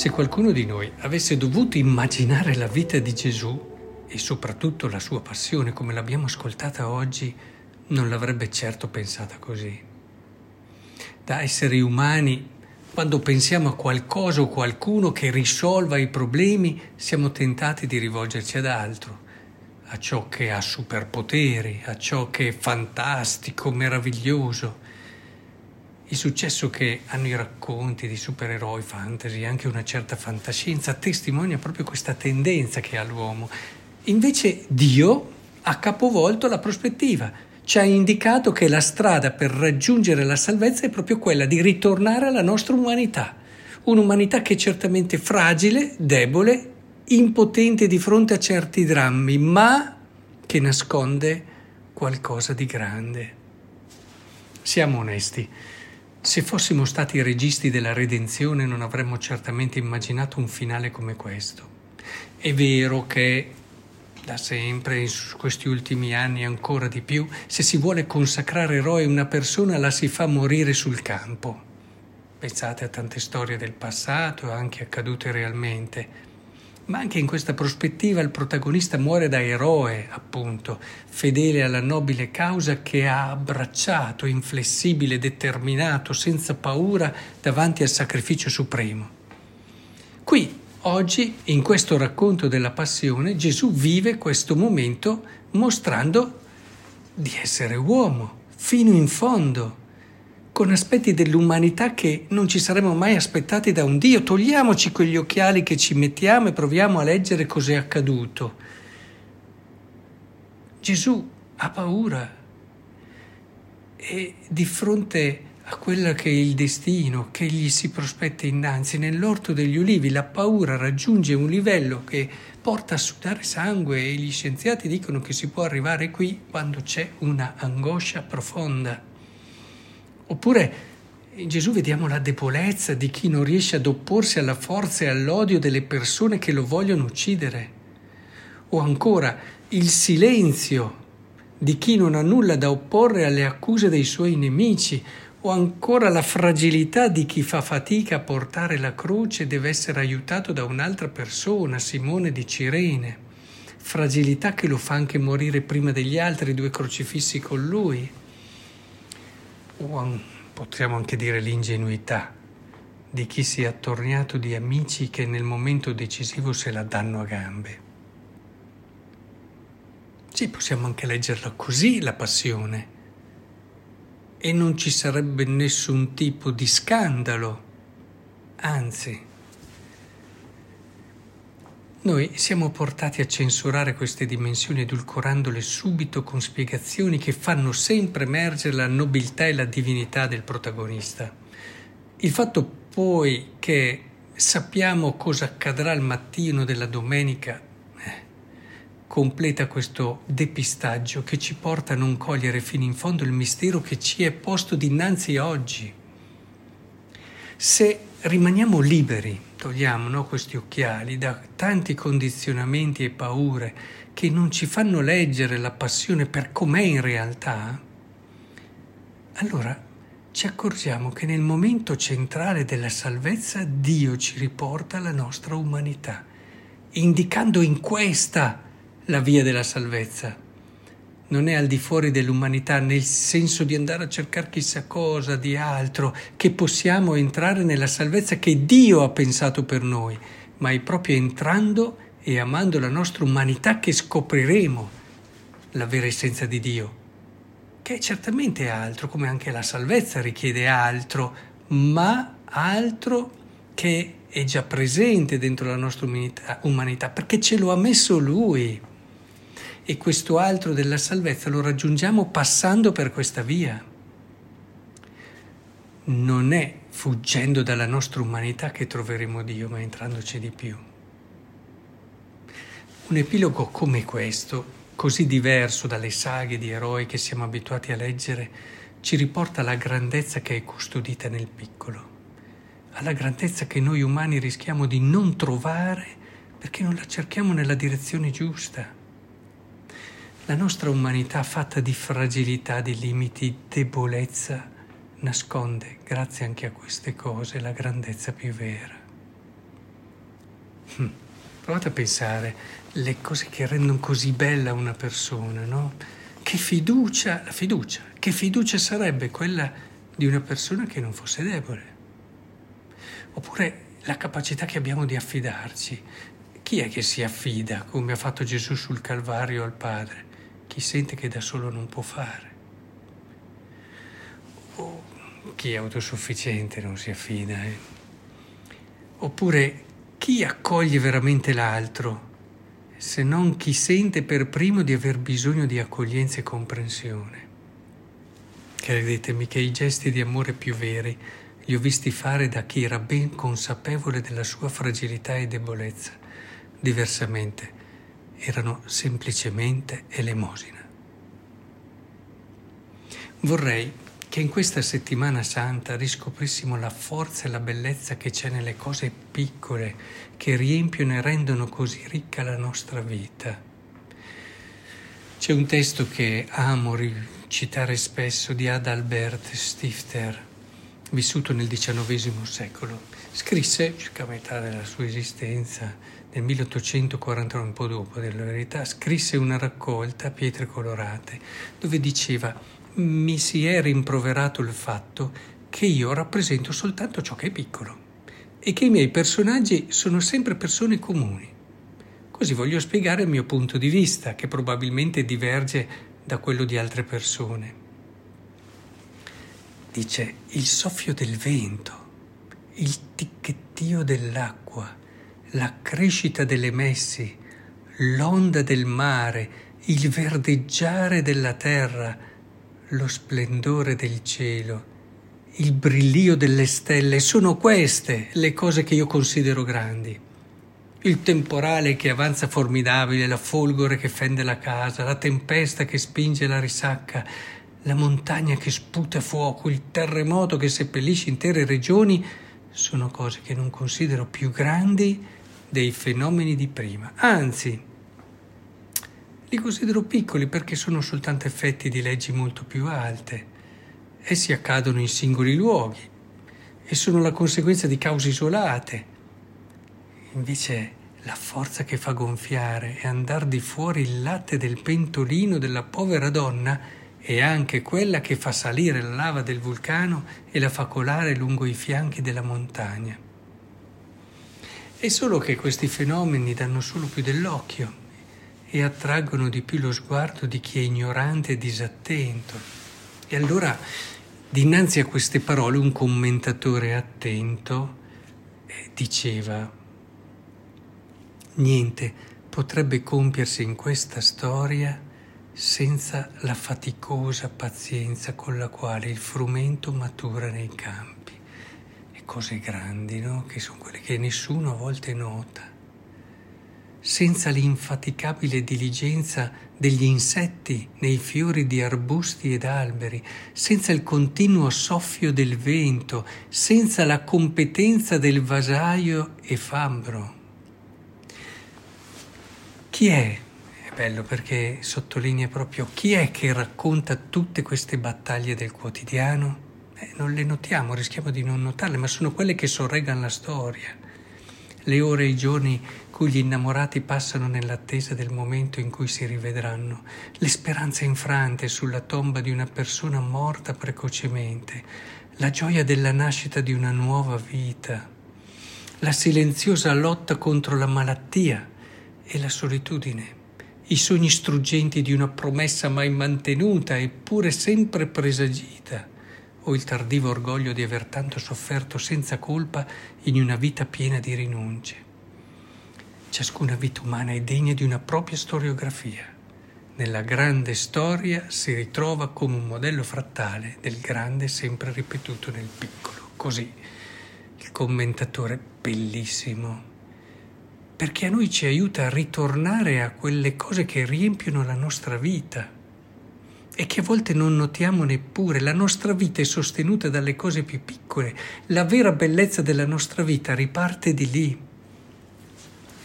Se qualcuno di noi avesse dovuto immaginare la vita di Gesù e soprattutto la sua passione come l'abbiamo ascoltata oggi, non l'avrebbe certo pensata così. Da esseri umani, quando pensiamo a qualcosa o qualcuno che risolva i problemi, siamo tentati di rivolgerci ad altro, a ciò che ha superpoteri, a ciò che è fantastico, meraviglioso. Il successo che hanno i racconti di supereroi fantasy, anche una certa fantascienza, testimonia proprio questa tendenza che ha l'uomo. Invece Dio ha capovolto la prospettiva, ci ha indicato che la strada per raggiungere la salvezza è proprio quella di ritornare alla nostra umanità, un'umanità che è certamente fragile, debole, impotente di fronte a certi drammi, ma che nasconde qualcosa di grande. Siamo onesti. Se fossimo stati registi della redenzione non avremmo certamente immaginato un finale come questo. È vero che da sempre, in questi ultimi anni ancora di più, se si vuole consacrare eroe una persona la si fa morire sul campo. Pensate a tante storie del passato, anche accadute realmente. Ma anche in questa prospettiva il protagonista muore da eroe, appunto, fedele alla nobile causa che ha abbracciato, inflessibile, determinato, senza paura davanti al sacrificio supremo. Qui, oggi, in questo racconto della passione, Gesù vive questo momento mostrando di essere uomo, fino in fondo con aspetti dell'umanità che non ci saremmo mai aspettati da un Dio. Togliamoci quegli occhiali che ci mettiamo e proviamo a leggere cos'è accaduto. Gesù ha paura e di fronte a quello che è il destino che gli si prospetta innanzi, nell'orto degli ulivi la paura raggiunge un livello che porta a sudare sangue e gli scienziati dicono che si può arrivare qui quando c'è una angoscia profonda. Oppure in Gesù vediamo la debolezza di chi non riesce ad opporsi alla forza e all'odio delle persone che lo vogliono uccidere. O ancora il silenzio di chi non ha nulla da opporre alle accuse dei suoi nemici, o ancora la fragilità di chi fa fatica a portare la croce e deve essere aiutato da un'altra persona, Simone di Cirene. Fragilità che lo fa anche morire prima degli altri due crocifissi con lui o potremmo anche dire l'ingenuità di chi si è attorniato di amici che nel momento decisivo se la danno a gambe. Sì, possiamo anche leggerla così, la passione, e non ci sarebbe nessun tipo di scandalo, anzi, noi siamo portati a censurare queste dimensioni edulcorandole subito con spiegazioni che fanno sempre emergere la nobiltà e la divinità del protagonista. Il fatto poi che sappiamo cosa accadrà al mattino della domenica eh, completa questo depistaggio che ci porta a non cogliere fino in fondo il mistero che ci è posto dinanzi oggi. Se rimaniamo liberi, togliamo no, questi occhiali da tanti condizionamenti e paure che non ci fanno leggere la passione per com'è in realtà, allora ci accorgiamo che nel momento centrale della salvezza Dio ci riporta alla nostra umanità, indicando in questa la via della salvezza non è al di fuori dell'umanità nel senso di andare a cercare chissà cosa, di altro, che possiamo entrare nella salvezza che Dio ha pensato per noi, ma è proprio entrando e amando la nostra umanità che scopriremo la vera essenza di Dio, che è certamente altro, come anche la salvezza richiede altro, ma altro che è già presente dentro la nostra umanità, umanità perché ce lo ha messo Lui e questo altro della salvezza lo raggiungiamo passando per questa via. Non è fuggendo dalla nostra umanità che troveremo Dio, ma entrandoci di più. Un epilogo come questo, così diverso dalle saghe di eroi che siamo abituati a leggere, ci riporta alla grandezza che è custodita nel piccolo, alla grandezza che noi umani rischiamo di non trovare perché non la cerchiamo nella direzione giusta. La nostra umanità fatta di fragilità, di limiti, debolezza, nasconde, grazie anche a queste cose, la grandezza più vera. Provate a pensare le cose che rendono così bella una persona, no? Che fiducia, la fiducia, che fiducia sarebbe quella di una persona che non fosse debole? Oppure la capacità che abbiamo di affidarci. Chi è che si affida, come ha fatto Gesù sul Calvario al Padre? Chi sente che da solo non può fare. O chi è autosufficiente non si affida. Eh? Oppure chi accoglie veramente l'altro, se non chi sente per primo di aver bisogno di accoglienza e comprensione? Credetemi che i gesti di amore più veri li ho visti fare da chi era ben consapevole della sua fragilità e debolezza. Diversamente, erano semplicemente elemosina. Vorrei che in questa settimana santa riscoprissimo la forza e la bellezza che c'è nelle cose piccole che riempiono e rendono così ricca la nostra vita. C'è un testo che amo citare spesso di Adalbert Stifter, vissuto nel XIX secolo. Scrisse, circa metà della sua esistenza, nel 1840, un po' dopo della verità, scrisse una raccolta a pietre colorate dove diceva mi si è rimproverato il fatto che io rappresento soltanto ciò che è piccolo e che i miei personaggi sono sempre persone comuni. Così voglio spiegare il mio punto di vista, che probabilmente diverge da quello di altre persone dice il soffio del vento, il ticchettio dell'acqua, la crescita delle messi, l'onda del mare, il verdeggiare della terra, lo splendore del cielo, il brillio delle stelle, sono queste le cose che io considero grandi. Il temporale che avanza formidabile, la folgore che fende la casa, la tempesta che spinge la risacca, la montagna che sputa fuoco, il terremoto che seppellisce intere regioni, sono cose che non considero più grandi dei fenomeni di prima. Anzi, li considero piccoli perché sono soltanto effetti di leggi molto più alte. Essi accadono in singoli luoghi e sono la conseguenza di cause isolate. Invece la forza che fa gonfiare e andare di fuori il latte del pentolino della povera donna è anche quella che fa salire la lava del vulcano e la fa colare lungo i fianchi della montagna. È solo che questi fenomeni danno solo più dell'occhio e attraggono di più lo sguardo di chi è ignorante e disattento. E allora, dinanzi a queste parole, un commentatore attento eh, diceva, niente potrebbe compiersi in questa storia senza la faticosa pazienza con la quale il frumento matura nei campi. E cose grandi, no? Che sono quelle che nessuno a volte nota. Senza l'infaticabile diligenza degli insetti nei fiori di arbusti ed alberi, senza il continuo soffio del vento, senza la competenza del vasaio e fabbro. Chi è bello perché sottolinea proprio chi è che racconta tutte queste battaglie del quotidiano. Eh, non le notiamo, rischiamo di non notarle, ma sono quelle che sorregano la storia. Le ore e i giorni cui gli innamorati passano nell'attesa del momento in cui si rivedranno, le speranze infrante sulla tomba di una persona morta precocemente, la gioia della nascita di una nuova vita, la silenziosa lotta contro la malattia e la solitudine i sogni struggenti di una promessa mai mantenuta eppure sempre presagita, o il tardivo orgoglio di aver tanto sofferto senza colpa in una vita piena di rinunce. Ciascuna vita umana è degna di una propria storiografia. Nella grande storia si ritrova come un modello frattale del grande sempre ripetuto nel piccolo. Così il commentatore bellissimo perché a noi ci aiuta a ritornare a quelle cose che riempiono la nostra vita e che a volte non notiamo neppure. La nostra vita è sostenuta dalle cose più piccole. La vera bellezza della nostra vita riparte di lì.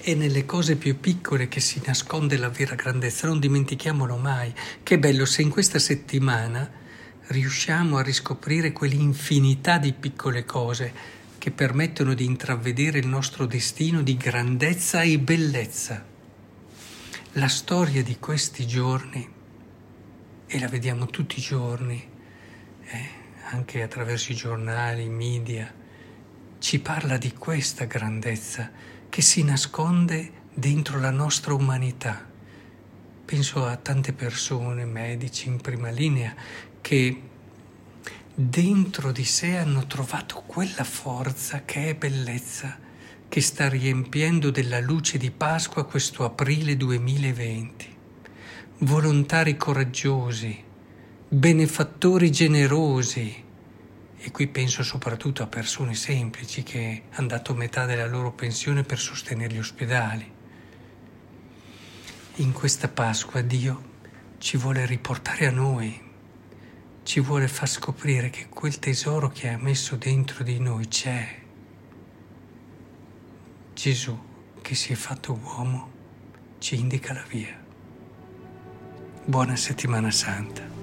È nelle cose più piccole che si nasconde la vera grandezza, non dimentichiamolo mai. Che bello se in questa settimana riusciamo a riscoprire quell'infinità di piccole cose che permettono di intravedere il nostro destino di grandezza e bellezza. La storia di questi giorni, e la vediamo tutti i giorni, eh, anche attraverso i giornali, i media, ci parla di questa grandezza che si nasconde dentro la nostra umanità. Penso a tante persone, medici in prima linea, che dentro di sé hanno trovato quella forza che è bellezza, che sta riempiendo della luce di Pasqua questo aprile 2020. Volontari coraggiosi, benefattori generosi, e qui penso soprattutto a persone semplici che hanno dato metà della loro pensione per sostenere gli ospedali. In questa Pasqua Dio ci vuole riportare a noi, ci vuole far scoprire che quel tesoro che ha messo dentro di noi c'è. Gesù, che si è fatto uomo, ci indica la via. Buona settimana santa.